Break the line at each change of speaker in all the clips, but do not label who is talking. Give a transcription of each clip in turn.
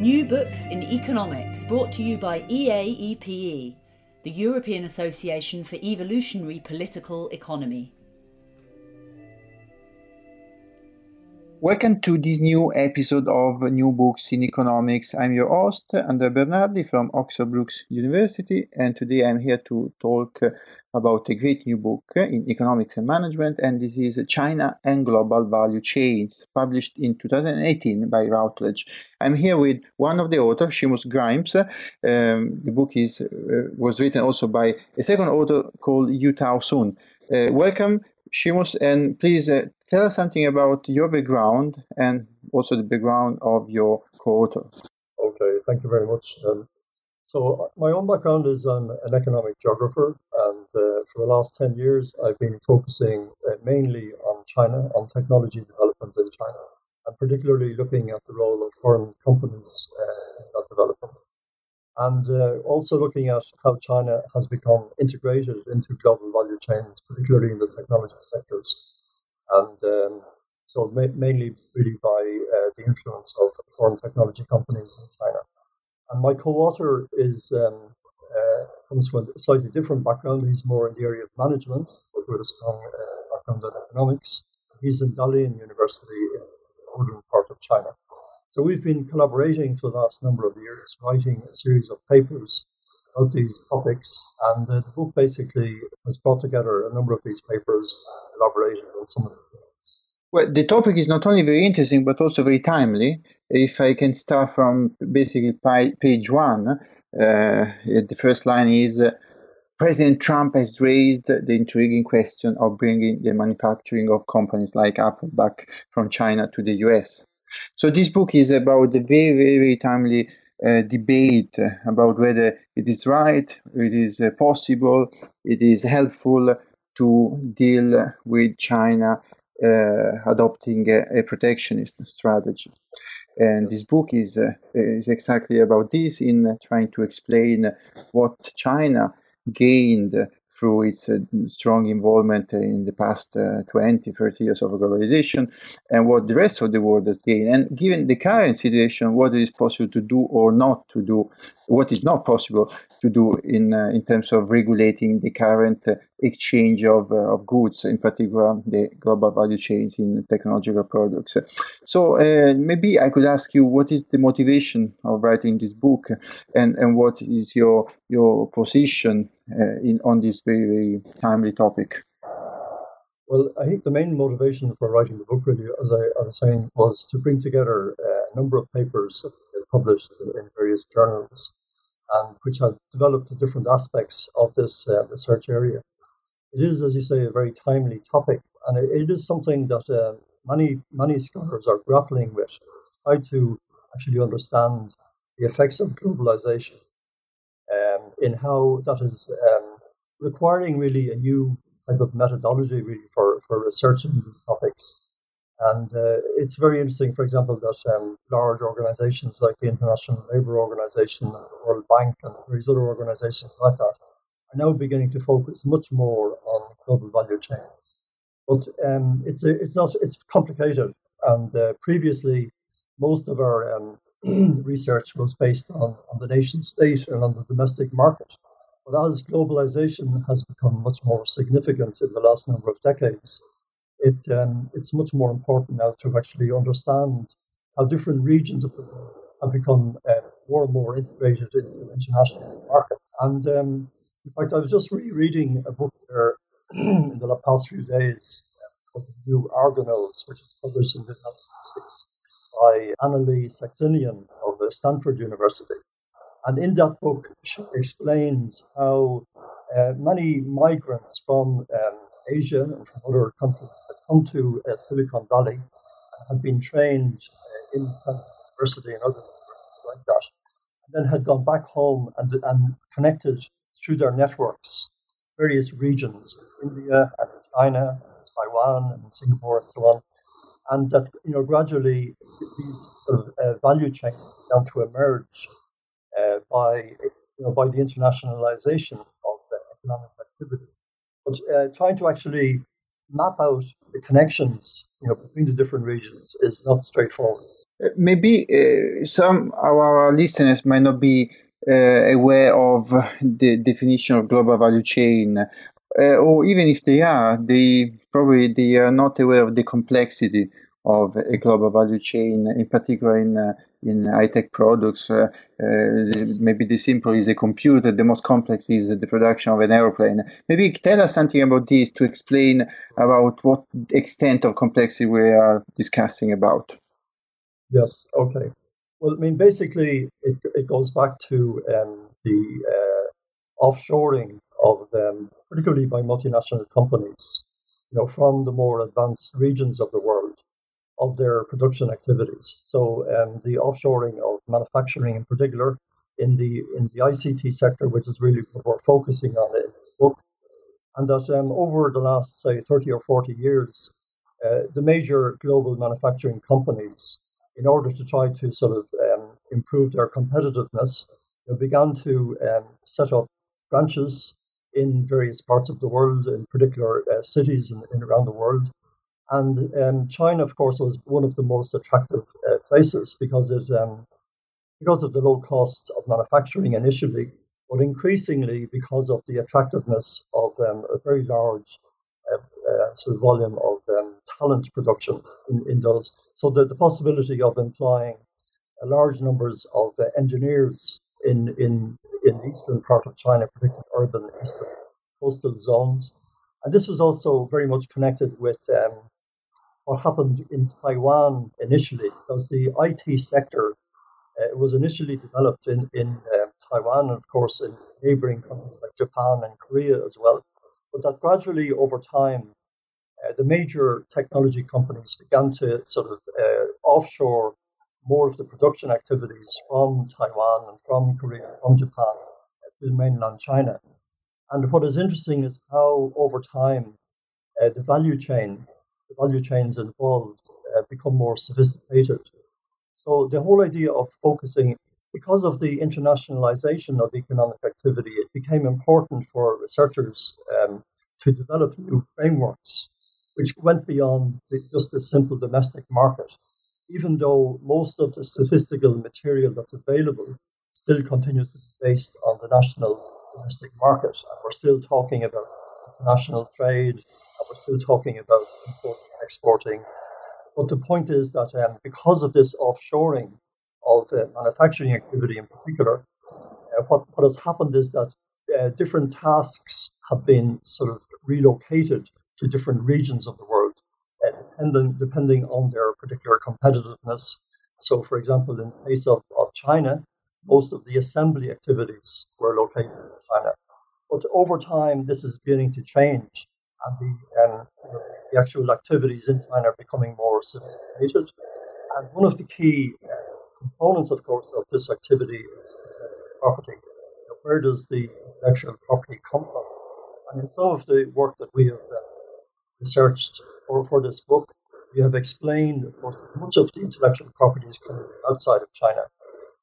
New Books in Economics, brought to you by EAEPE, the European Association for Evolutionary Political Economy.
Welcome to this new episode of New Books in Economics. I'm your host, Andrea Bernardi from Oxford Brookes University, and today I'm here to talk about a great new book in economics and management, and this is China and Global Value Chains, published in 2018 by Routledge. I'm here with one of the authors, Seamus Grimes. Um, the book is uh, was written also by a second author called Yutao Sun. Uh, welcome, Seamus, and please uh, tell us something about your background and also the background of your co-author.
Okay, thank you very much. Um, so my own background is I'm an economic geographer, and uh, for the last 10 years, I've been focusing uh, mainly on China, on technology development in China, and particularly looking at the role of foreign companies uh, in that development. And uh, also looking at how China has become integrated into global value chains, particularly in the technology sectors and um, so ma- mainly really by uh, the influence of foreign technology companies in China. And my co-author is um, uh, comes from a slightly different background. He's more in the area of management, but with a strong uh, background in economics. He's in Dalian University in the northern part of China. So we've been collaborating for the last number of years, writing a series of papers about these topics. And uh, the book basically has brought together a number of these papers, elaborated on some of the things.
Well, the topic is not only very interesting, but also very timely. If I can start from basically page one, uh, the first line is uh, President Trump has raised the intriguing question of bringing the manufacturing of companies like Apple back from China to the US. So this book is about the very, very, very timely uh, debate about whether it is right, it is uh, possible, it is helpful to deal with China adopting a, a, protectionist strategy. And this book is uh, is exactly about this in trying to explain what China gained through its uh, strong involvement in the past uh, 20, 30 years of globalization, and what the rest of the world has gained. And given the current situation, what is possible to do or not to do, what is not possible to do in uh, in terms of regulating the current uh, exchange of, uh, of goods, in particular the global value chains in technological products. So uh, maybe I could ask you, what is the motivation of writing this book, and, and what is your your position uh, in on this very very timely topic?
Well, I think the main motivation for writing the book, really, as I, I was saying, was to bring together uh, a number of papers published in, in various journals and which have developed different aspects of this uh, research area it is, as you say, a very timely topic, and it, it is something that uh, many many scholars are grappling with, how to actually understand the effects of globalization um, in how that is um, requiring really a new type of methodology really for, for researching these topics. And uh, it's very interesting, for example, that um, large organizations like the International Labour Organization the World Bank and various other organizations like that are now beginning to focus much more global value chains. But um, it's a, it's not it's complicated, and uh, previously most of our um, research was based on, on the nation state and on the domestic market. But as globalization has become much more significant in the last number of decades, it um, it's much more important now to actually understand how different regions of the world have become uh, more and more integrated into international markets. And um, in fact, I was just rereading a book there in the past few days called The New Argonauts, which was published in 1996 by Annalee Saxenian of Stanford University. And in that book, she explains how uh, many migrants from um, Asia and from other countries have come to uh, Silicon Valley and have been trained uh, in University and other like that, and then had gone back home and, and connected through their networks various regions, India and China, and Taiwan and Singapore and so on, and that you know gradually these sort of uh, value chains began to emerge uh, by you know by the internationalization of economic activity. But uh, trying to actually map out the connections you know between the different regions is not straightforward.
Uh, maybe uh, some of our listeners might not be aware of the definition of global value chain, uh, or even if they are, they probably they are not aware of the complexity of a global value chain, in particular in uh, in high-tech products. Uh, uh, maybe the simple is a computer. The most complex is the production of an aeroplane. Maybe tell us something about this to explain about what extent of complexity we are discussing about.
Yes. Okay. Well, I mean, basically, it, it goes back to um, the uh, offshoring of them, particularly by multinational companies, you know, from the more advanced regions of the world of their production activities. So um, the offshoring of manufacturing, in particular, in the in the ICT sector, which is really what we're focusing on in this book, and that um, over the last say 30 or 40 years, uh, the major global manufacturing companies, in order to try to sort of um, improve their competitiveness, they began to um, set up branches in various parts of the world, in particular uh, cities in, in around the world, and um, China, of course, was one of the most attractive uh, places because it um, because of the low cost of manufacturing initially, but increasingly because of the attractiveness of um, a very large sort of volume of um, talent production in, in those. So the, the possibility of employing large numbers of uh, engineers in, in, in the eastern part of China, particularly urban eastern coastal zones. And this was also very much connected with um, what happened in Taiwan initially, because the IT sector uh, was initially developed in, in uh, Taiwan and, of course, in neighboring countries like Japan and Korea as well. But that gradually, over time, uh, the major technology companies began to sort of uh, offshore more of the production activities from Taiwan and from Korea, from Japan to mainland China. And what is interesting is how, over time, uh, the value chain the value chains involved uh, become more sophisticated. So the whole idea of focusing, because of the internationalization of economic activity, it became important for researchers um, to develop new frameworks, which went beyond the, just the simple domestic market. Even though most of the statistical material that's available still continues to be based on the national domestic market, and we're still talking about international trade, and we're still talking about importing and exporting. But the point is that um, because of this offshoring of uh, manufacturing activity in particular, uh, what, what has happened is that uh, different tasks have been sort of relocated to different regions of the world, uh, depending, depending on their particular competitiveness. So, for example, in the case of, of China, most of the assembly activities were located in China. But over time, this is beginning to change, and the, um, the actual activities in China are becoming more sophisticated. And one of the key uh, components, of course, of this activity is property. Where does the intellectual property come from? And in some of the work that we have uh, researched for, for this book, we have explained, of course, much of the intellectual property is coming from outside of China,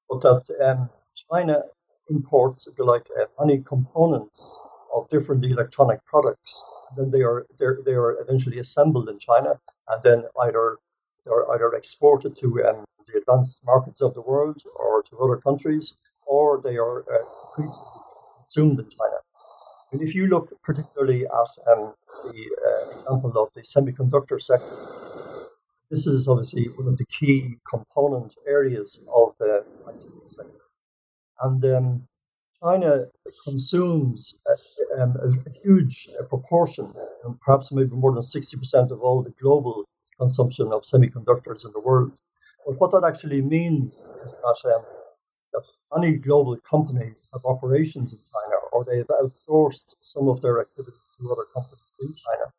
but that um, China imports, if you like, uh, many components of different electronic products. And Then they are they are eventually assembled in China, and then either they're either exported to um, the advanced markets of the world or to other countries, or they are uh, increasingly consumed in China. And if you look particularly at um, the uh, example of the semiconductor sector, this is obviously one of the key component areas of the ICT sector. And um, China consumes a, um, a huge proportion, perhaps maybe more than 60% of all the global consumption of semiconductors in the world. But what that actually means is that, um, that many global companies have operations in China or they have outsourced some of their activities to other companies in China.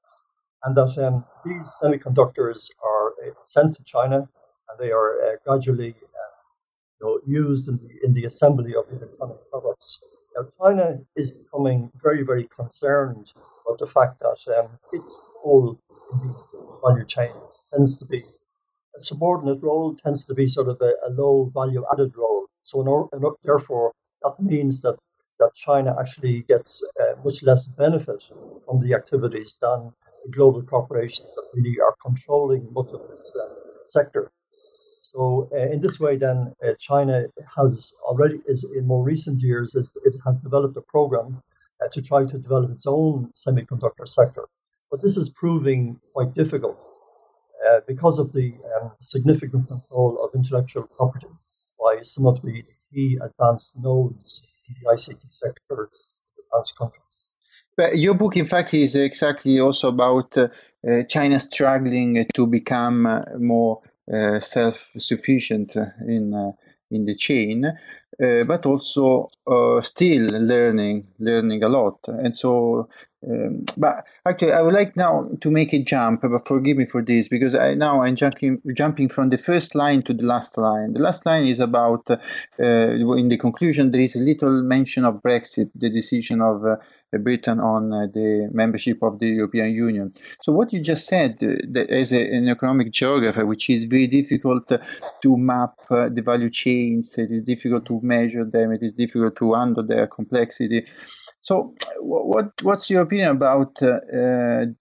And that um, these semiconductors are uh, sent to China and they are uh, gradually uh, you know, used in the, in the assembly of electronic products. Now, China is becoming very, very concerned about the fact that um, its the value chains tends to be a subordinate role, tends to be sort of a, a low value added role. So, in or, in, therefore, that means that, that China actually gets uh, much less benefit from the activities than the global corporations that really are controlling much of this uh, sector. So uh, in this way, then uh, China has already, is in more recent years, is, it has developed a program uh, to try to develop its own semiconductor sector. But this is proving quite difficult uh, because of the um, significant control of intellectual property by some of the key advanced nodes in the ICT sector advanced countries.
But your book, in fact, is exactly also about uh, uh, China struggling to become uh, more uh, self-sufficient in uh, in the chain, uh, but also still learning learning a lot. And so, um, but actually, I would like now to make a jump. But forgive me for this because I now I'm jumping jumping from the first line to the last line. The last line is about in the conclusion there is a little mention of Brexit, the decision of Britain on uh, the membership of the European Union. So what you just said, uh, as a, an economic geographer, which is very difficult to map uh, the value chains, it is difficult to measure them, it is difficult to handle their complexity. So, what what's your opinion about uh, uh,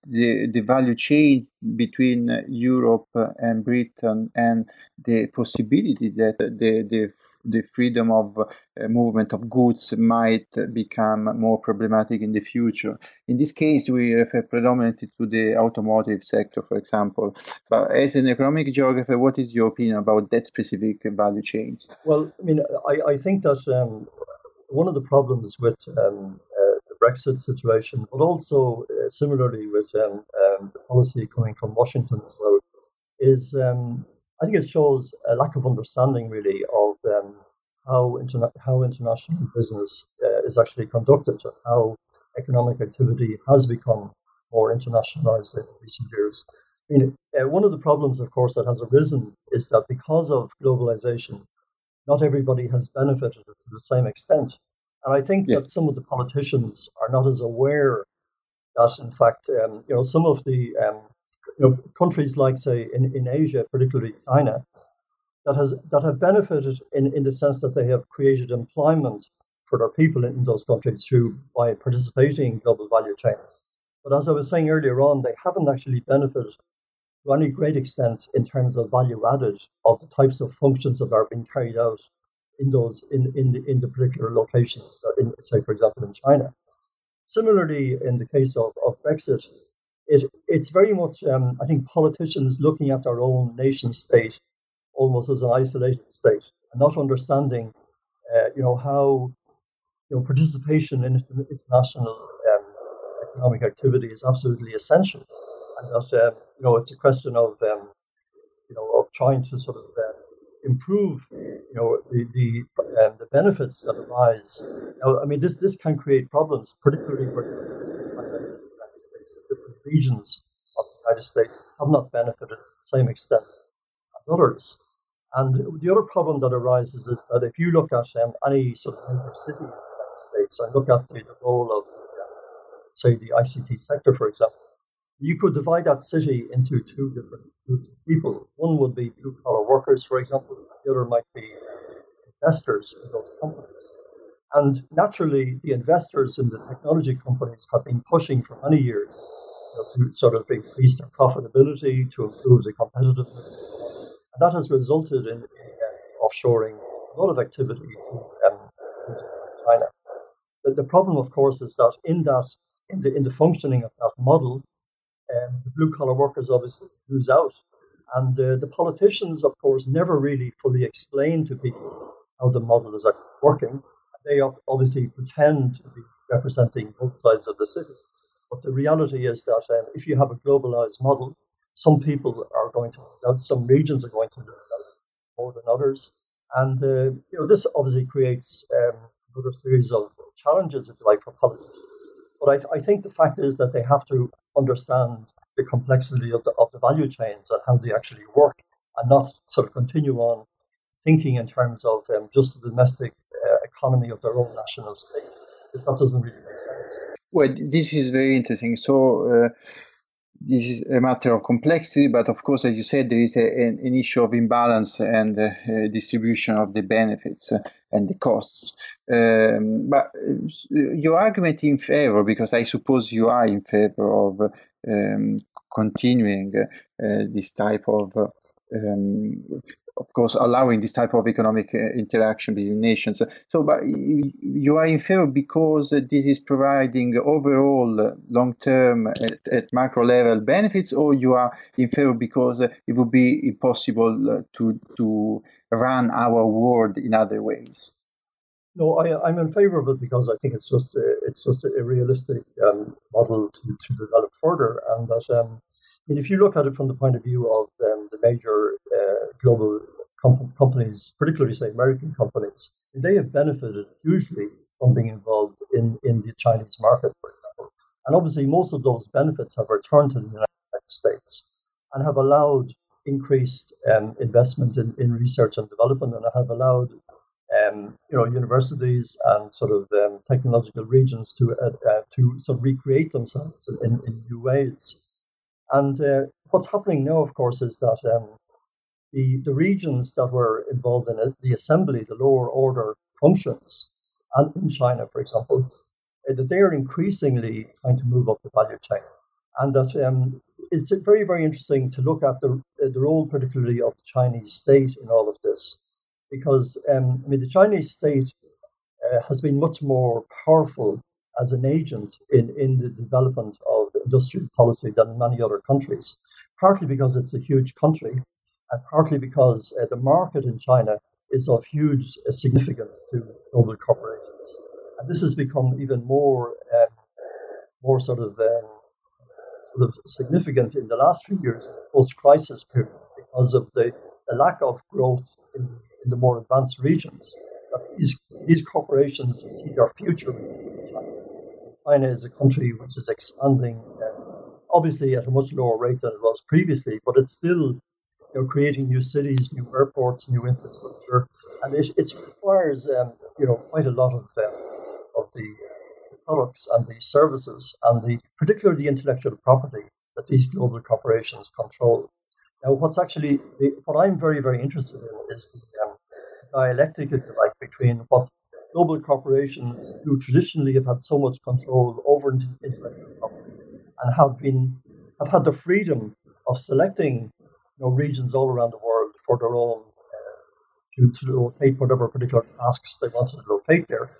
the the value chain between Europe and Britain and the possibility that the the the freedom of uh, movement of goods might become more problematic in the future? In this case, we refer predominantly to the automotive sector, for example. But as an economic geographer, what is your opinion about that specific value chains?
Well, I mean, I, I think that um, one of the problems with um, uh, Brexit situation, but also uh, similarly with um, um, the policy coming from Washington as well, is um, I think it shows a lack of understanding really of um, how interna- how international business uh, is actually conducted and how economic activity has become more internationalized in recent years. I mean, uh, one of the problems, of course, that has arisen is that because of globalization, not everybody has benefited to the same extent. And I think that some of the politicians are not as aware that, in fact, um, you know, some of the um, you know, countries like, say, in, in Asia, particularly China, that has that have benefited in, in the sense that they have created employment for their people in those countries through by participating in global value chains. But as I was saying earlier on, they haven't actually benefited to any great extent in terms of value added of the types of functions that are being carried out in those in in the, in the particular locations. In, say, for example, in China. Similarly, in the case of, of Brexit, it it's very much um, I think politicians looking at their own nation state almost as an isolated state and not understanding, uh, you know, how you know participation in international um, economic activity is absolutely essential, and that um, you know it's a question of um, you know of trying to sort of uh, improve you know the the, the benefits that arise. Now, I mean this this can create problems, particularly for the United States. Different regions of the United States have not benefited to the same extent as others. And the other problem that arises is that if you look at um, any sort of major city in the United States and look at the, the role of, uh, say, the ICT sector, for example, you could divide that city into two different groups of people. One would be blue collar workers, for example, the other might be investors in those companies. And naturally, the investors in the technology companies have been pushing for many years you know, to sort of increase their profitability, to improve the competitiveness And that has resulted in, uh, offshoring a lot of activity to um, China. The, the, problem, of course, is that in that in the in the functioning of that model, um, the blue collar workers obviously lose out, and uh, the politicians, of course, never really fully explain to people how the model is working. They obviously pretend to be representing both sides of the city, but the reality is that um, if you have a globalized model, some people are going to lose out, some regions are going to lose out more than others. And uh, you know, this obviously creates um, another series of challenges, if you like, for politicians. But I, I, think the fact is that they have to understand the complexity of the, of the value chains and how they actually work and not sort of continue on thinking in terms of um, just the domestic uh, economy of their own national state. That doesn't really make sense.
Well, this is very interesting. So, uh, this is a matter of complexity, but of course, as you said, there is a, an, an, issue of imbalance and uh, distribution of the benefits uh, and the costs. Um, but uh, your argument in favor, because I suppose you are in favor of um, continuing uh, this type of um, of course, allowing this type of economic uh, interaction between nations. So, but you are in favor because this is providing overall long-term at, at, macro level benefits, or you are in favor because it would be impossible to to run our world in other ways.
No, I, am in favor of it because I think it's just a, it's just a realistic um, model to, to develop further, and that um, mean, if you look at it from the point of view of um, the major uh, global com- companies, particularly say American companies, they have benefited hugely from being involved in, in the Chinese market, for example. And obviously, most of those benefits have returned to the United States and have allowed increased um, investment in, in research and development and have allowed um, you know, universities and sort of um, technological regions to uh, uh, to sort of recreate themselves in, in new ways. And uh, what's happening now, of course, is that um, the, the regions that were involved in it, the assembly, the lower order functions, and in China, for example, uh, that they are increasingly trying to move up the value chain. And that um, it's very, very interesting to look at the, the role, particularly of the Chinese state in all of this. Because, um, I mean, the Chinese state uh, has been much more powerful as an agent in, in the development of industrial policy than many other countries, partly because it's a huge country and partly because uh, the market in China is of huge uh, significance to global corporations. And this has become even more, um, more sort of, um, sort of significant in the last few years, post-crisis period, because of the, the lack of growth in, in the more advanced regions. These, these corporations see their future in China. China is a country which is expanding, obviously at a much lower rate than it was previously, but it's still you know, creating new cities, new airports, new infrastructure, and it, it requires um, you know quite a lot of um, of the products and the services and the particularly the intellectual property that these global corporations control. Now, what's actually what I'm very very interested in is the um, dialectic, if you like, between what global corporations who traditionally have had so much control over intellectual property and have been have had the freedom of selecting you know, regions all around the world for their own uh, to, to locate whatever particular tasks they wanted to locate there.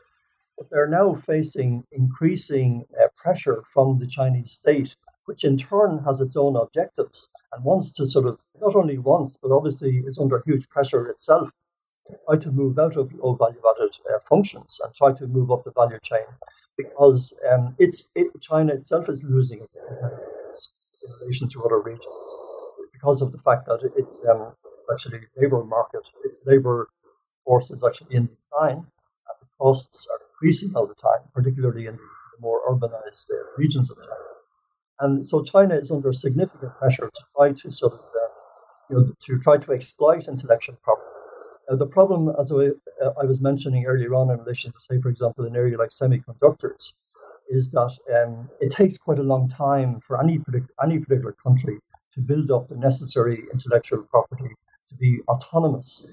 But they're now facing increasing uh, pressure from the Chinese state, which in turn has its own objectives and wants to sort of not only wants, but obviously is under huge pressure itself try to move out of low value added uh, functions and try to move up the value chain because um, it's it, China itself is losing in relation to other regions because of the fact that it's, um, it's actually labour market, its labour force is actually in decline, and the costs are increasing all the time, particularly in the more urbanized uh, regions of China. And so China is under significant pressure to try to sort of, uh, you know, to try to exploit intellectual property. Now, the problem, as I, uh, I, was mentioning earlier on in relation to, say, for example, an area like semiconductors, is that um, it takes quite a long time for any, any particular country to build up the necessary intellectual property to be autonomous.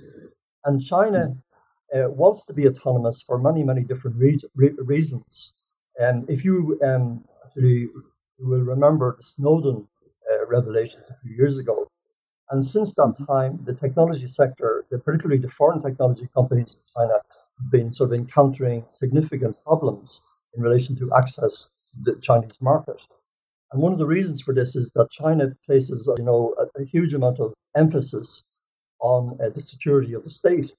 And China uh, wants to be autonomous for many, many different re- re- reasons. And if you um, actually you will remember the Snowden uh, revelations a few years ago, and since that time, the technology sector, the, particularly the foreign technology companies in China, have been sort of encountering significant problems in relation to access to the Chinese market. And one of the reasons for this is that China places, you know, a, a huge amount of emphasis on uh, the security of the state.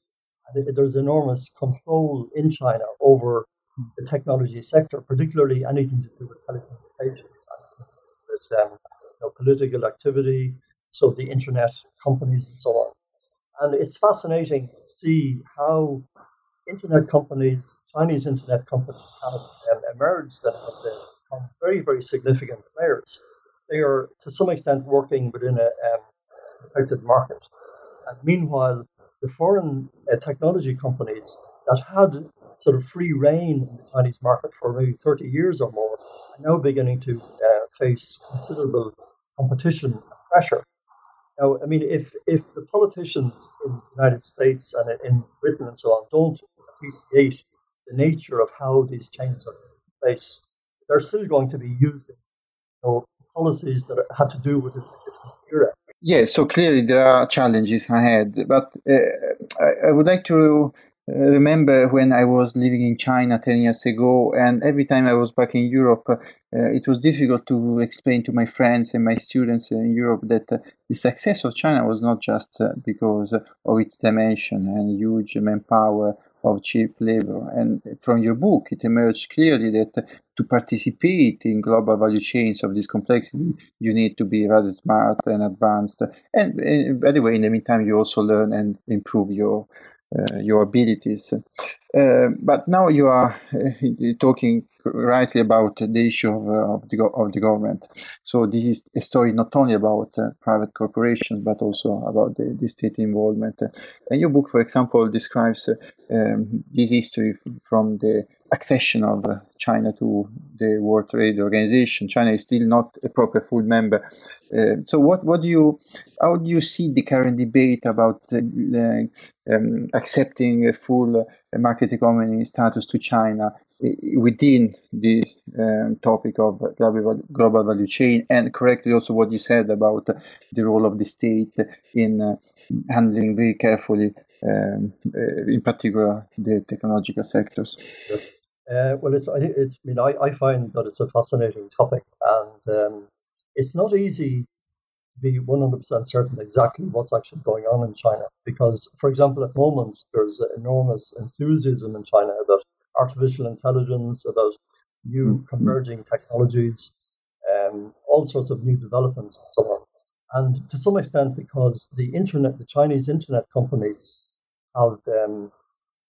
And it, there's enormous control in China over the technology sector, particularly anything to do with telecommunications, with um, you know, political activity, so the internet companies and so on. And it's fascinating to see how internet companies, Chinese internet companies, have um, emerged and have become very, very significant players. They are, to some extent, working within a um, protected market. And meanwhile, the foreign uh, technology companies that had sort of free reign in the Chinese market for maybe 30 years or more are now beginning to uh, face considerable competition and pressure. Now, I mean, if, if the politicians in the United States and in Britain and so on don't appreciate the nature of how these changes are taking place, they're still going to be using you know, policies that had to do with the era.
Yeah, so clearly there are challenges ahead, but uh, I, I, would like to remember when I was living in China 10 years ago, and every time I was back in Europe, uh, it was difficult to explain to my friends and my students in Europe that uh, the success of China was not just uh, because of its dimension and huge manpower of cheap labor. And from your book, it emerged clearly that to participate in global value chains of this complexity, you need to be rather smart and advanced. And, and by the way, in the meantime, you also learn and improve your uh, your abilities. Uh, but now you are uh, talking rightly about the issue of, of, the, of the government. So this is a story not only about private corporations, but also about the, the state involvement. And your book, for example, describes um, this history from the accession of China to the World Trade Organization. China is still not a proper full member. Uh, so, what, what do you, how do you see the current debate about uh, um, accepting a full uh, market economy status to China within this um, topic of global, value chain and correctly also what you said about the role of the state in uh, handling very carefully um, uh, in particular the technological sectors
uh, well it's it's I mean I, I find that it's a fascinating topic and um, it's not easy to be 100% certain exactly what's actually going on in China. Because, for example, at the moment, there's enormous enthusiasm in China about artificial intelligence, about new mm-hmm. converging technologies, um, all sorts of new developments, and so on. And to some extent, because the internet, the Chinese internet companies have um,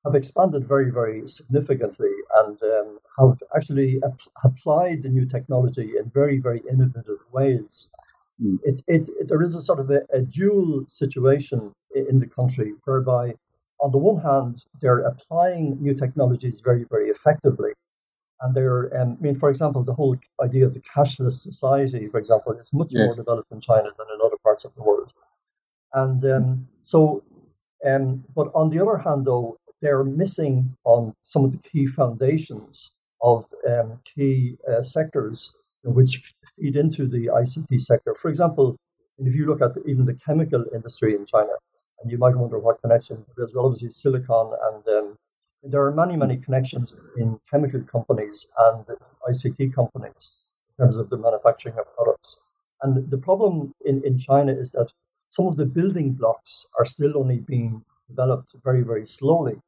have expanded very, very significantly and um, have actually ap- applied the new technology in very, very innovative ways. Mm. It, it, it, there is a sort of a, a dual situation in the country whereby, on the one hand, they're applying new technologies very, very effectively. And they're, um, I mean, for example, the whole idea of the cashless society, for example, is much yes. more developed in China than in other parts of the world. And um, so, um, but on the other hand, though, they're missing on some of the key foundations of um, key uh, sectors which feed into the ICT sector. For example, if you look at the, even the chemical industry in China, and you might wonder what connection, there's well, obviously silicon, and um, there are many, many connections in chemical companies and ICT companies in terms of the manufacturing of products. And the problem in, in China is that some of the building blocks are still only being developed very, very slowly.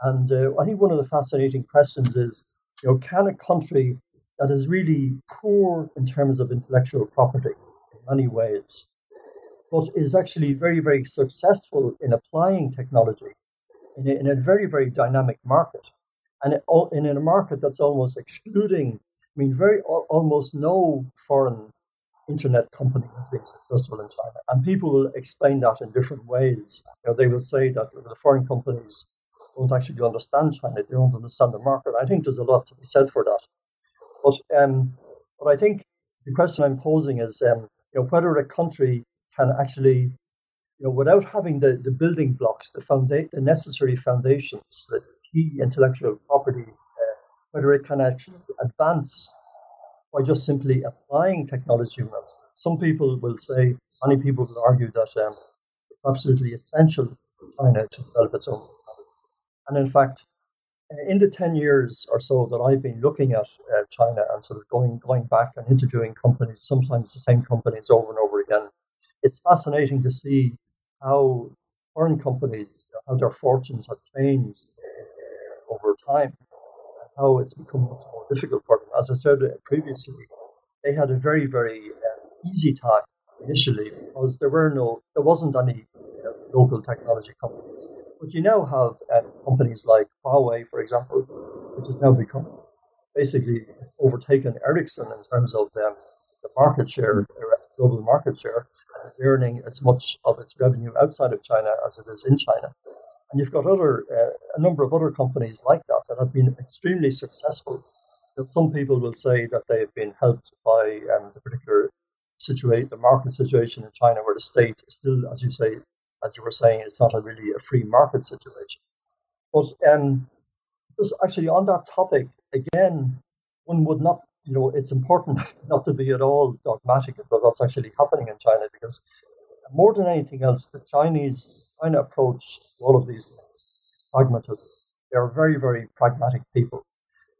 And uh, I think one of the fascinating questions is, you know, can a country that is really poor in terms of intellectual property in many ways, but is actually very, very successful in applying technology in a, in a very, very dynamic market. And it, in a market that's almost excluding, I mean, very almost no foreign internet company has been successful in China. And people will explain that in different ways. You know, they will say that the foreign companies don't actually understand China, they don't understand the market. I think there's a lot to be said for that. But um, but I think the question I'm posing is um, you know whether a country can actually you know without having the, the building blocks, the founda- the necessary foundations, the key intellectual property, uh, whether it can actually advance by just simply applying technology. Some people will say, many people will argue that um, it's absolutely essential for China to develop its own. And in fact, in the 10 years or so that I've been looking at uh, China and sort of going, going back and interviewing companies, sometimes the same companies over and over again, it's fascinating to see how foreign companies, how their fortunes have changed uh, over time, how it's become much more difficult for them. As I said previously, they had a very, very uh, easy time initially because there were no, there wasn't any uh, local technology companies but you now have um, companies like Huawei, for example, which has now become basically overtaken Ericsson in terms of um, the market share global market share is earning as much of its revenue outside of China as it is in China. And you've got other uh, a number of other companies like that that have been extremely successful. That some people will say that they have been helped by um, the particular situation, the market situation in China, where the state is still, as you say, as you were saying, it's not a really a free market situation. But um, just actually on that topic again, one would not, you know, it's important not to be at all dogmatic about what's actually happening in China because more than anything else, the Chinese China approach to all of these things is pragmatism. They are very, very pragmatic people.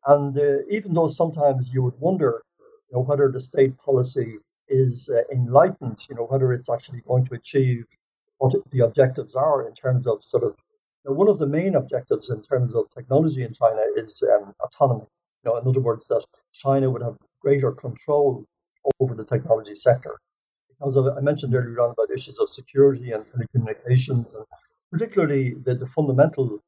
And uh, even though sometimes you would wonder, you know, whether the state policy is uh, enlightened, you know, whether it's actually going to achieve what the objectives are in terms of sort of now, one of the main objectives in terms of technology in China is um, autonomy. You know, in other words, that China would have greater control over the technology sector. Because of, I mentioned earlier on about issues of security and telecommunications, and particularly the, the fundamental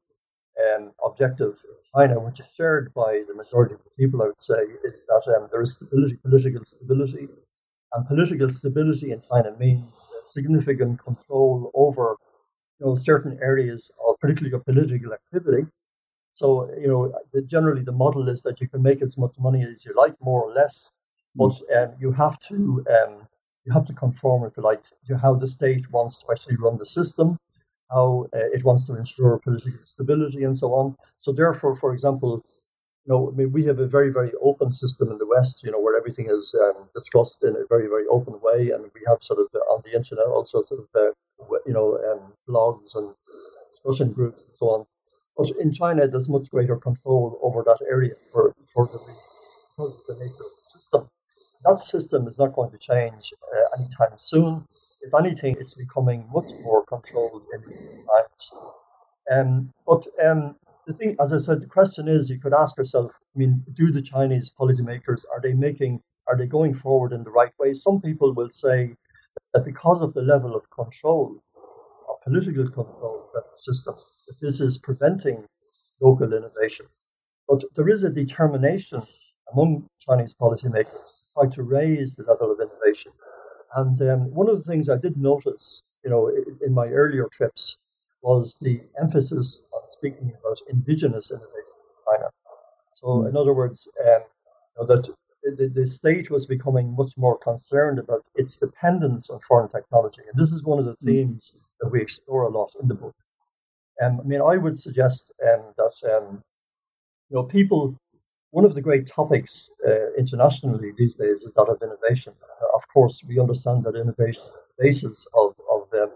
um, objective in China, which is shared by the majority of the people, I would say, is that um, there is stability, political stability. And political stability in China means significant control over you know, certain areas of particularly of political activity. So, you know, the, generally the model is that you can make as much money as you like, more or less, but um, you have to um, you have to conform, if you like, to how the state wants to actually run the system, how uh, it wants to ensure political stability, and so on. So, therefore, for example, you know, I mean, we have a very, very open system in the West, you know, where everything is um, discussed in a very, very open way, and we have sort of uh, on the internet also sort of uh, you know, um, blogs and discussion groups and so on. But in China, there's much greater control over that area for, for the reasons because of the nature of the system. That system is not going to change uh, anytime soon. If anything, it's becoming much more controlled in recent times. Um, but um, the thing, as I said, the question is, you could ask yourself, I mean, do the Chinese policymakers, are they making, are they going forward in the right way? Some people will say that because of the level of control, political control of the system, that this is preventing local innovation. But there is a determination among Chinese policymakers to try to raise the level of innovation. And um, one of the things I did notice, you know, in, in my earlier trips was the emphasis on speaking about indigenous innovation in China. So, mm. in other words, um, you know, that the, the state was becoming much more concerned about its dependence on foreign technology. And this is one of the hmm. themes that we explore a lot in the book. Um, I mean, I would suggest um, that um, you know people. One of the great topics uh, internationally these days is that of innovation. Uh, of course, we understand that innovation is the basis of of, um,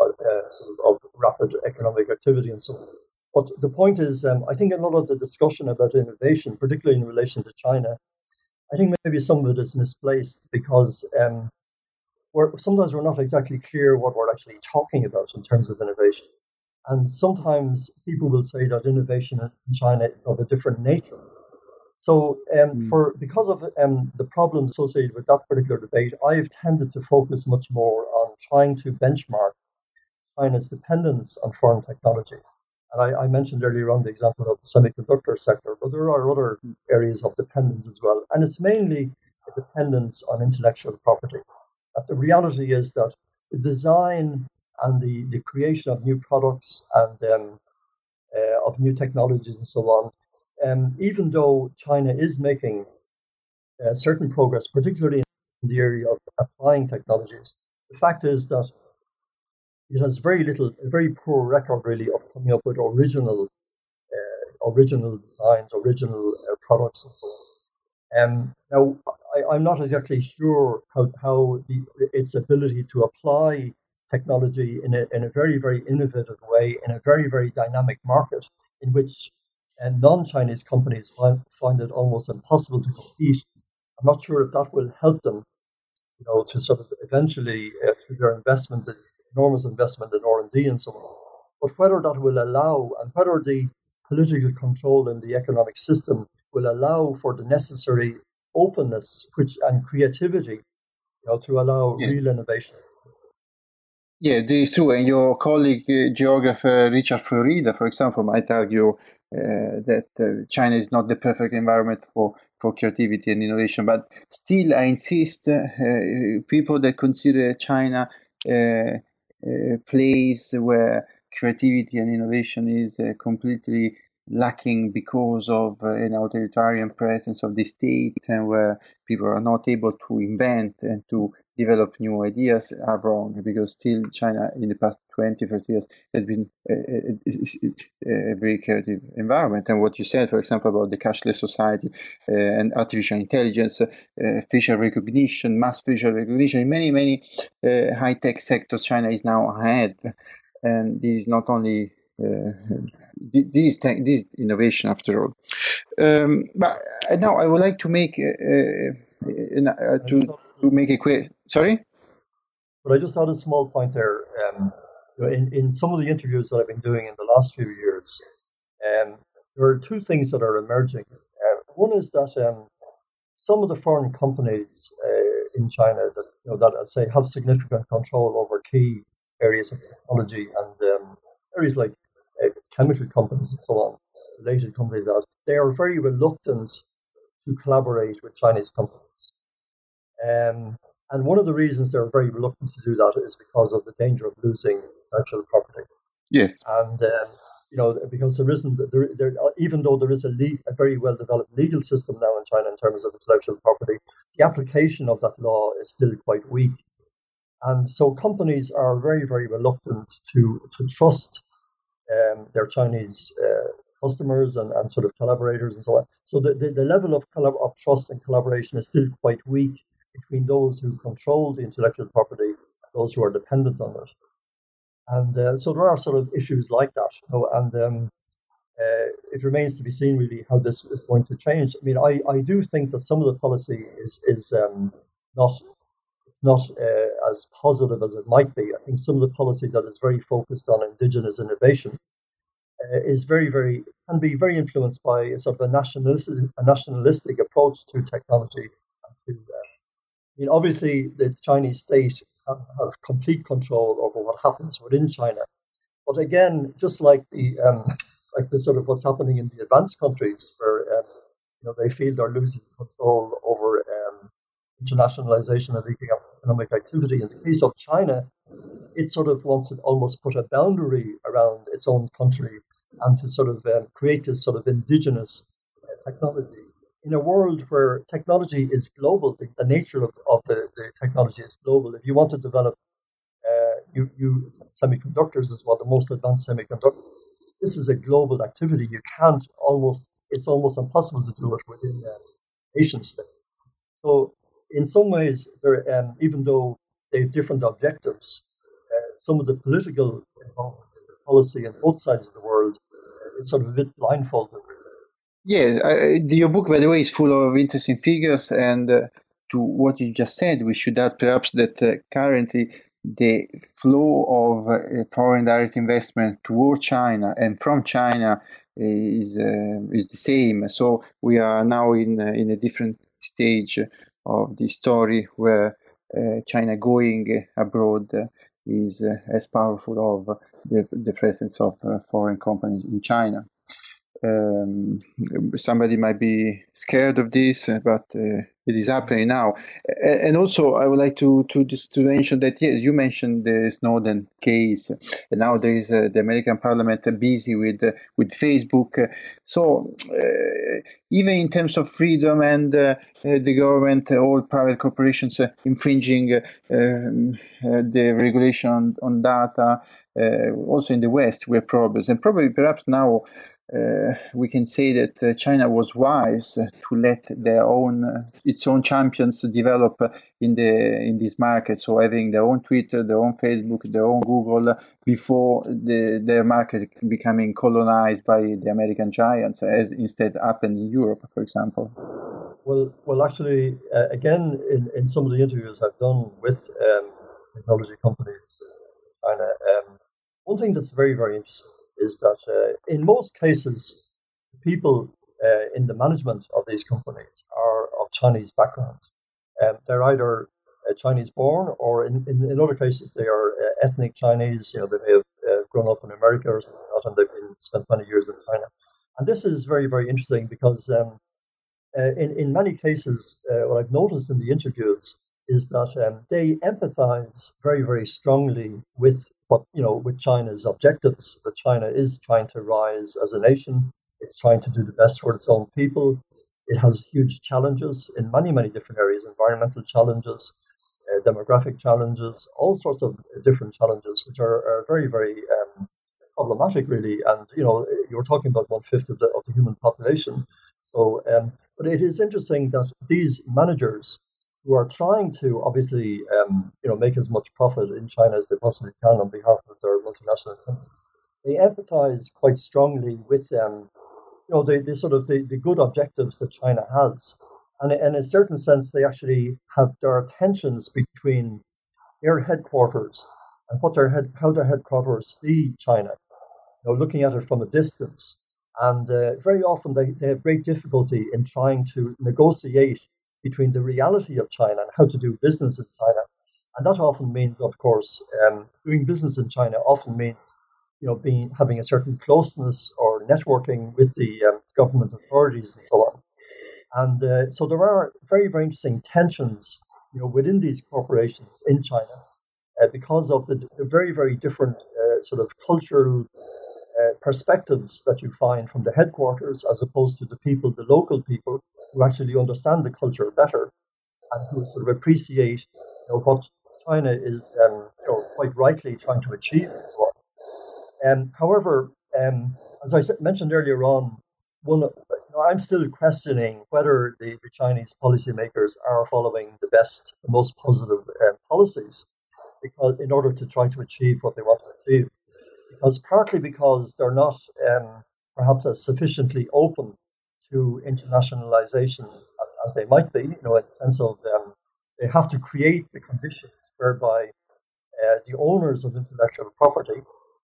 uh, of rapid economic activity and so on. But the point is, um, I think a lot of the discussion about innovation, particularly in relation to China, I think maybe some of it is misplaced because um, we're, sometimes we're not exactly clear what we're actually talking about in terms of innovation. And sometimes people will say that innovation in China is of a different nature. So, um, mm. for because of um, the problems associated with that particular debate, I have tended to focus much more on trying to benchmark China's dependence on foreign technology and I, I, mentioned earlier on the example of the semiconductor sector, but there are other areas of dependence as well. And it's mainly a dependence on intellectual property. But the reality is that the design and the, the creation of new products and um, uh, of new technologies and so on, um, even though China is making uh, certain progress, particularly in the area of applying technologies, the fact is that it has very little, a very poor record really of coming up with original, uh, original designs, original uh, products, and so on. Um, now, I, am not exactly sure how, how the, its ability to apply technology in a, in a very, very innovative way in a very, very dynamic market in which uh, non-Chinese companies find, find it almost impossible to compete. I'm not sure if that will help them, you know, to sort of eventually uh, through their investment in enormous investment in R&D and so on. But whether that will allow and whether the political control in the economic system will allow for the necessary openness which and creativity you know, to allow yeah. real innovation.
Yeah, this is true. And your colleague, uh, geographer Richard Florida, for example, might argue uh, that uh, China is not the perfect environment for, for creativity and innovation. But still, I insist, uh, people that consider China a place where creativity and innovation is completely lacking because of uh, an authoritarian presence of the state and where people are not able to invent and to develop new ideas are wrong because still China in the past 20, 30 years has been a, a, a, very creative environment. And what you said, for example, about the cashless society uh, and artificial intelligence, uh, facial recognition, mass facial recognition, in many, many uh, high tech sectors, China is now ahead. And this is not only uh, this innovation after all. Um, but now I would like to make uh, uh, to make it quick. Sorry.
But I just had a small point there. Um, in in some of the interviews that I've been doing in the last few years, um, there are two things that are emerging. Uh, one is that um, some of the foreign companies uh, in China that you know that I say have significant control over key areas of technology and um, areas like uh, chemical companies and so on, related companies, that they are very reluctant to collaborate with Chinese companies. Um, and one of the reasons they're very reluctant to do that is because of the danger of losing intellectual property.
Yes.
And um, you know, because there isn't there, there even though there is a, le- a very well developed legal system now in China in terms of intellectual property, the application of that law is still quite weak. And so companies are very, very reluctant to to trust um, their Chinese uh, customers and, and sort of collaborators and so on. So the, the, the level of, collab- of trust and collaboration is still quite weak between those who control the intellectual property and those who are dependent on it. And uh, so there are sort of issues like that. You know, and um, uh, it remains to be seen really how this is going to change. I mean, I, I do think that some of the policy is is um, not it's not uh, as positive as it might be. I think some of the policy that is very focused on indigenous innovation uh, is very, very can be very influenced by a sort of a nationalistic, a nationalistic approach to technology. To, uh, I mean, obviously, the Chinese state have, complete control over what happens within China, but again, just like the um, like the sort of what's happening in the advanced countries, where um, you know they feel they're losing control over um, internationalization of economic activity. In the case of China, it sort of wants to almost put a boundary around its own country and to sort of um, create this sort of indigenous uh, technology. In a world where technology is global, the, the nature of the, the, technology is global. If you want to develop uh, you, you, semiconductors is one of the most advanced semiconductors. This is a global activity. You can't almost, it's almost impossible to do it within a nation state. So in some ways, um, even though they have different objectives, uh, some of the political policy on both sides of the world uh, is sort of a bit blindfolded.
Yeah, uh, your book, by the way, is full of interesting figures. And uh, to what you just said, we should add perhaps that uh, currently the flow of uh, foreign direct investment toward China and from China is is the same. So we are now in in a different stage of the story where uh, China going abroad is uh, as powerful of the, the presence of uh, foreign companies in China. Um, somebody might be scared of this, but uh, it is happening now. And also, I would like to to just to mention that yes, you mentioned the Snowden case, and now there is uh, the American Parliament busy with uh, with Facebook. So uh, even in terms of freedom and uh, uh, the government, all private corporations infringing um, the regulation on, on data, also in the West, we have problems, and probably perhaps now uh, we can say that uh, China was wise to let their own uh, its own champions develop in the in this market. So having their own Twitter, their own Facebook, their own Google before the their market becoming colonized by the American giants, as instead happened in Europe, for example.
Well, well, actually, uh, again, in, in some of the interviews I've done with um, technology companies in China, um, one thing that's very very interesting is that uh, in most cases, people uh, in the management of these companies are of Chinese background. Um, they're either uh, Chinese born or in, in, in, other cases they are uh, ethnic Chinese. You know, they may have uh, grown up in America or something like that, and they've been, spent many years in China. And this is very, very interesting because um, uh, in, in many cases, what I've noticed in the interviews is that um, they empathize very, very strongly with what, you know, with China's objectives, that China is trying to rise as a nation. It's trying to do the best for its own people. It has huge challenges in many, many different areas, environmental challenges, uh, demographic challenges, all sorts of different challenges, which are, are very, very um, problematic, really. And, you know, you're talking about one fifth of the, of the human population. So, um, but it is interesting that these managers who are trying to obviously um, you know make as much profit in China as they possibly can on behalf of their multinational company, they empathize quite strongly with um, you know the, the sort of the, the good objectives that China has. And, and in a certain sense, they actually have there are tensions between their headquarters and what their head, how their headquarters see China, you know, looking at it from a distance. And uh, very often they, they have great difficulty in trying to negotiate between the reality of China and how to do business in China. And that often means, of course, um, doing business in China often means, you know, being having a certain closeness or networking with the um, government authorities and so on. And uh, so there are very, very interesting tensions, you know, within these corporations in China uh, because of the, the, very, very different uh, sort of cultural uh, perspectives that you find from the headquarters as opposed to the people, the local people who actually understand the culture better and who sort of appreciate you know, what China is um, you know, quite rightly trying to achieve and so. Um, however, um, as I mentioned earlier on, one, you know, I'm still questioning whether the, the, Chinese policymakers are following the best, the most positive uh, policies because in order to try to achieve what they want to achieve because partly because they're not um, perhaps as sufficiently open to internationalization as they might be, you know, in the sense of um, they have to create the conditions whereby uh, the owners of intellectual property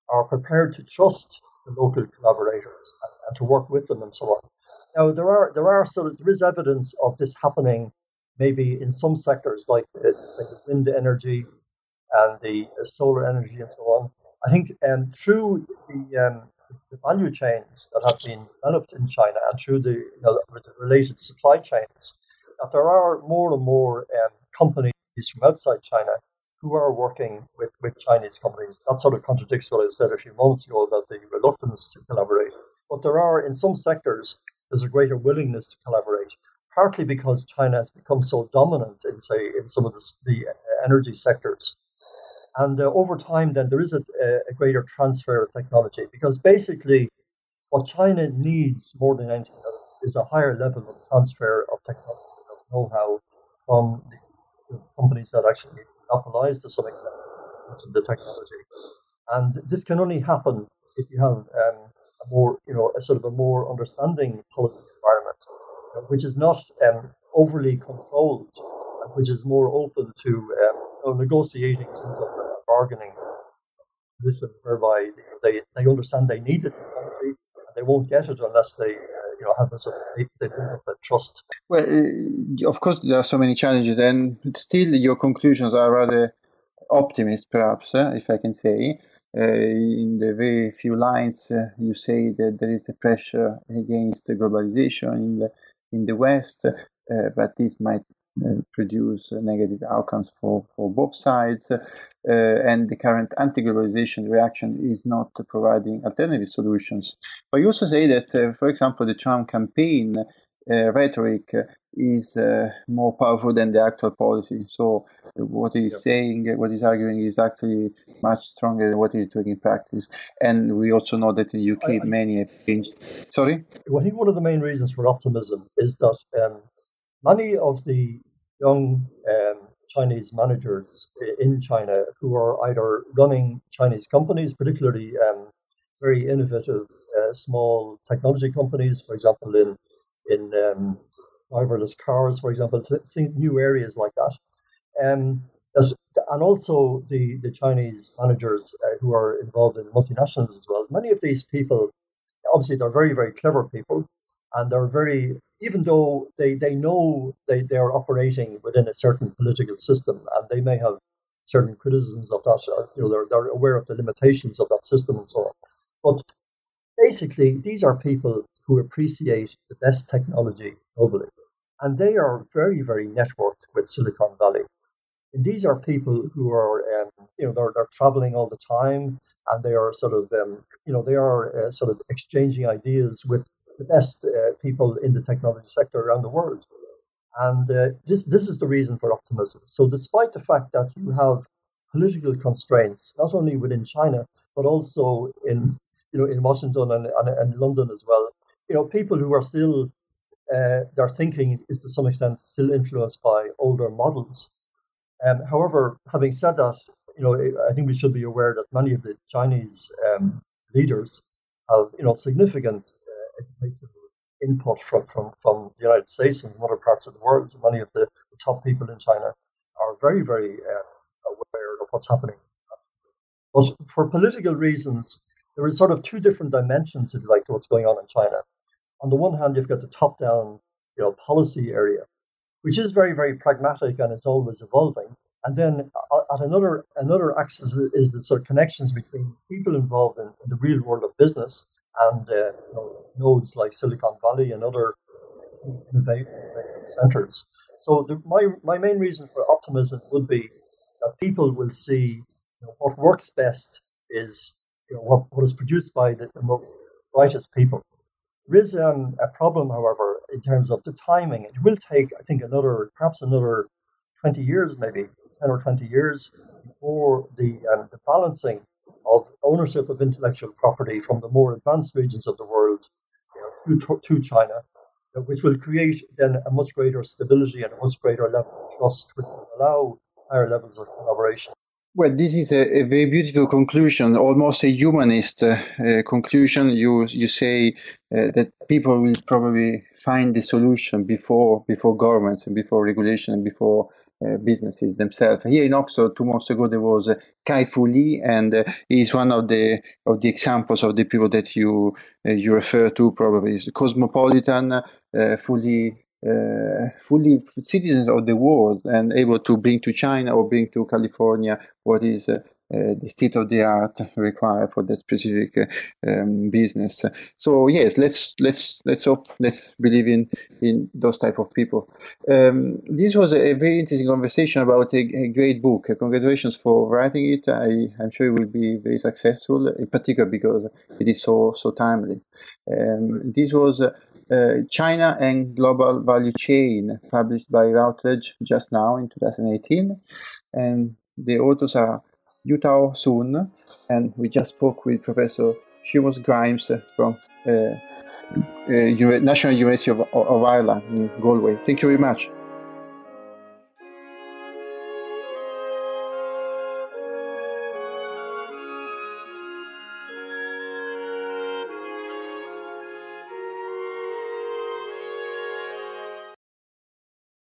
are prepared to trust the local collaborators and, and, to work with them and so on. Now there are there are sort of there is evidence of this happening maybe in some sectors like, like wind energy and the solar energy and so on. I think um, through the, um, the, value chains that have been developed in China and through the, you know, the related supply chains, that there are more and more um, companies from outside China who are working with, with Chinese companies. That sort of contradicts what I said a few months ago about the reluctance to collaborate. But there are, in some sectors, there's a greater willingness to collaborate, partly because China has become so dominant in, say, in some of the, the energy sectors and uh, over time, then there is a, a, greater transfer of technology because basically, what China needs more than anything else is a higher level of transfer of technology, of know-how from the companies that actually monopolize to some extent the technology. And this can only happen if you have um, a more, you know, a sort of a more understanding policy environment, which is not um, overly controlled, which is more open to um, negotiating sort of bargaining position whereby they, they understand they need the technology and they won't get it unless they uh, you know have of, they, they build up that trust.
Well, uh, of course, there are so many challenges, and still your conclusions are rather optimist, perhaps, uh, if I can say. Uh, in the very few lines, uh, you say that there is a pressure against globalization in the in the West, uh, but this might produce negative outcomes for, for both sides. Uh, and the current anti globalization reaction is not providing alternative solutions. But you also say that, uh, for example, the Trump campaign rhetoric is uh, more powerful than the actual policy. So what he's yep. saying, what he's arguing, is actually much stronger than what he's doing in practice. And we also know that in the UK, I, I, many have changed. Sorry.
I think one of the main reasons for optimism is that um, many of the young um, Chinese managers in China who are either running Chinese companies, particularly um, very innovative uh, small technology companies, for example, in in um, driverless cars, for example, new areas like that. Um, and also the, the Chinese managers uh, who are involved in multinationals as well. Many of these people, obviously, they're very, very clever people, and they're very even though they, they know they, they are operating within a certain political system and they may have certain criticisms of that, you know, they're, they're aware of the limitations of that system and so on. But basically, these are people who appreciate the best technology globally. and they are very, very networked with Silicon Valley. And these are people who are, um, you know, they're, they're traveling all the time, and they are sort of, um, you know, they are uh, sort of exchanging ideas with the best uh, people in the technology sector around the world. And uh, this this is the reason for optimism. So, despite the fact that you have political constraints, not only within China but also in you know in Washington and, and, and London as well, you know, people who are still uh, their thinking is to some extent still influenced by older models. Um, however, having said that, you know, I think we should be aware that many of the Chinese um, leaders have, you know, significant input from, from, from the United States and from other parts of the world. Many of the, the top people in China are very, very uh, aware of what's happening. But for political reasons, there is sort of two different dimensions, if you like, to what's going on in China. On the one hand, you've got the top-down, you know, policy area, which is very, very pragmatic and it's always evolving. And then at another another axis is the sort of connections between people involved in, in the real world of business and uh, you know, nodes like Silicon Valley and other centers. So the, my my main reason for optimism would be that people will see you know, what works best is you know, what, what is produced by the, the most brightest people. There is um, a problem, however, in terms of the timing. It will take, I think, another perhaps another 20 years, maybe 10 or 20 years, before the, um, the balancing of ownership of intellectual property from the more advanced regions of the world you know, to, to China, which will create then a much greater stability and a much greater level of trust, which will allow higher levels of collaboration.
Well, this is a, a, very beautiful conclusion, almost a humanist uh, uh, conclusion. You you say uh, that people will probably find the solution before before governments and before regulation and before uh, businesses themselves. Here in Oxford, two months ago, there was uh, Kai Fu Lee, and uh, he's one of the of the examples of the people that you uh, you refer to. Probably is cosmopolitan, uh, fully uh, fully citizens of the world, and able to bring to China or bring to California what is the state of the art required for that specific uh, um, business. So yes, let's let's let's hope let's believe in in those type of people. Um, this was a, very interesting conversation about a, a, great book. Congratulations for writing it. I I'm sure it will be very successful, in particular because it is so so timely. Um, this was. Uh, China and Global Value Chain, published by Routledge just now in 2018. And the authors are Yutao Sun, and we just spoke with Professor Seamus Grimes from uh, uh, National University of, of Ireland in Galway. Thank you very much.